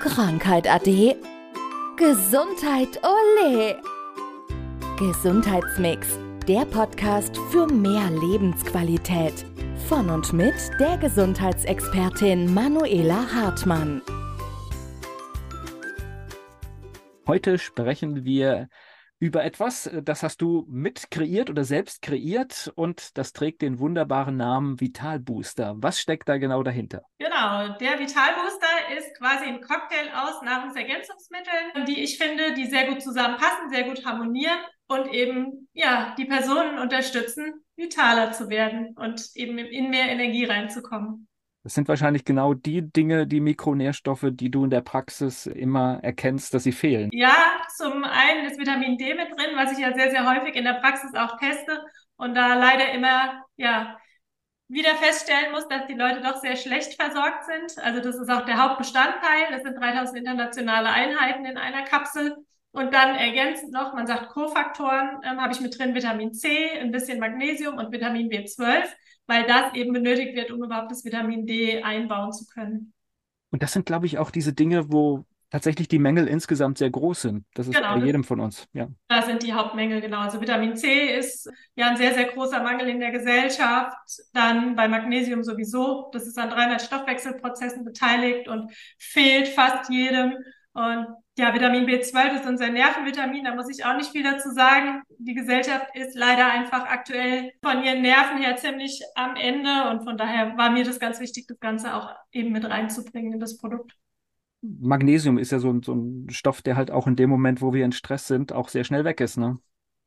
Krankheit ade. Gesundheit ole. Gesundheitsmix, der Podcast für mehr Lebensqualität. Von und mit der Gesundheitsexpertin Manuela Hartmann. Heute sprechen wir über etwas, äh, das hast du mit kreiert oder selbst kreiert und das trägt den wunderbaren Namen Vital Booster. Was steckt da genau dahinter? Genau, der Vital Booster ist quasi ein Cocktail aus Nahrungsergänzungsmitteln, die ich finde, die sehr gut zusammenpassen, sehr gut harmonieren und eben ja, die Personen unterstützen, vitaler zu werden und eben in mehr Energie reinzukommen. Das sind wahrscheinlich genau die Dinge, die Mikronährstoffe, die du in der Praxis immer erkennst, dass sie fehlen. Ja, zum einen ist Vitamin D mit drin, was ich ja sehr, sehr häufig in der Praxis auch teste und da leider immer, ja, wieder feststellen muss, dass die Leute doch sehr schlecht versorgt sind. Also das ist auch der Hauptbestandteil. Das sind 3000 internationale Einheiten in einer Kapsel. Und dann ergänzend noch, man sagt Kofaktoren, ähm, habe ich mit drin Vitamin C, ein bisschen Magnesium und Vitamin B12 weil das eben benötigt wird, um überhaupt das Vitamin D einbauen zu können. Und das sind, glaube ich, auch diese Dinge, wo tatsächlich die Mängel insgesamt sehr groß sind. Das ist genau, bei jedem von uns. Ja. Das sind die Hauptmängel, genau. Also Vitamin C ist ja ein sehr, sehr großer Mangel in der Gesellschaft. Dann bei Magnesium sowieso. Das ist an 300 Stoffwechselprozessen beteiligt und fehlt fast jedem. Und ja, Vitamin B12 ist unser Nervenvitamin, da muss ich auch nicht viel dazu sagen. Die Gesellschaft ist leider einfach aktuell von ihren Nerven her ziemlich am Ende und von daher war mir das ganz wichtig, das Ganze auch eben mit reinzubringen in das Produkt. Magnesium ist ja so ein, so ein Stoff, der halt auch in dem Moment, wo wir in Stress sind, auch sehr schnell weg ist, ne?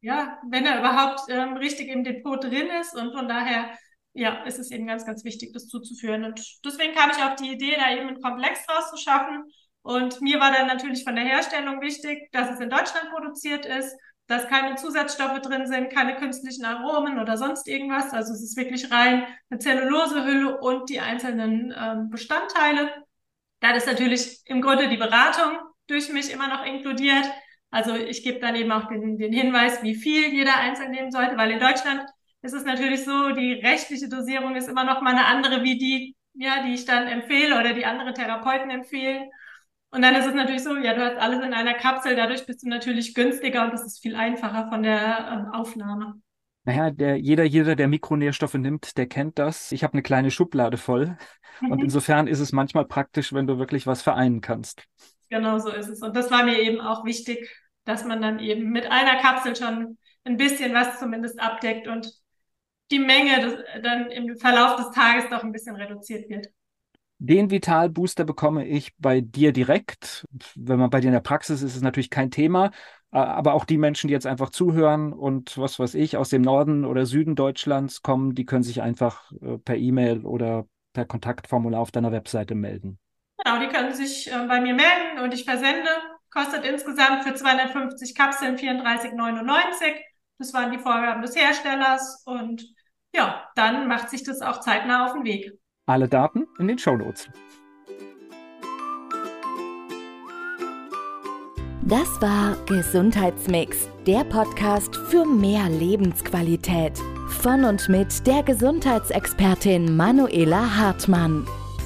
Ja, wenn er überhaupt ähm, richtig im Depot drin ist und von daher ja, ist es eben ganz, ganz wichtig, das zuzuführen. Und deswegen kam ich auf die Idee, da eben einen Komplex draus zu schaffen und mir war dann natürlich von der Herstellung wichtig, dass es in Deutschland produziert ist, dass keine Zusatzstoffe drin sind, keine künstlichen Aromen oder sonst irgendwas. Also es ist wirklich rein eine Zellulosehülle und die einzelnen ähm, Bestandteile. Da ist natürlich im Grunde die Beratung durch mich immer noch inkludiert. Also ich gebe dann eben auch den, den Hinweis, wie viel jeder einzeln nehmen sollte, weil in Deutschland ist es natürlich so, die rechtliche Dosierung ist immer noch mal eine andere wie die, ja, die ich dann empfehle oder die andere Therapeuten empfehlen. Und dann ist es natürlich so, ja, du hast alles in einer Kapsel, dadurch bist du natürlich günstiger und das ist viel einfacher von der ähm, Aufnahme. Naja, der, jeder, jeder, der Mikronährstoffe nimmt, der kennt das. Ich habe eine kleine Schublade voll. Und mhm. insofern ist es manchmal praktisch, wenn du wirklich was vereinen kannst. Genau so ist es. Und das war mir eben auch wichtig, dass man dann eben mit einer Kapsel schon ein bisschen was zumindest abdeckt und die Menge des, dann im Verlauf des Tages doch ein bisschen reduziert wird. Den Vital Booster bekomme ich bei dir direkt. Wenn man bei dir in der Praxis ist, ist es natürlich kein Thema. Aber auch die Menschen, die jetzt einfach zuhören und was weiß ich, aus dem Norden oder Süden Deutschlands kommen, die können sich einfach äh, per E-Mail oder per Kontaktformular auf deiner Webseite melden. Genau, die können sich äh, bei mir melden und ich versende. Kostet insgesamt für 250 Kapseln 34,99. Das waren die Vorgaben des Herstellers und ja, dann macht sich das auch zeitnah auf den Weg. Alle Daten in den Show Notes. Das war Gesundheitsmix, der Podcast für mehr Lebensqualität. Von und mit der Gesundheitsexpertin Manuela Hartmann.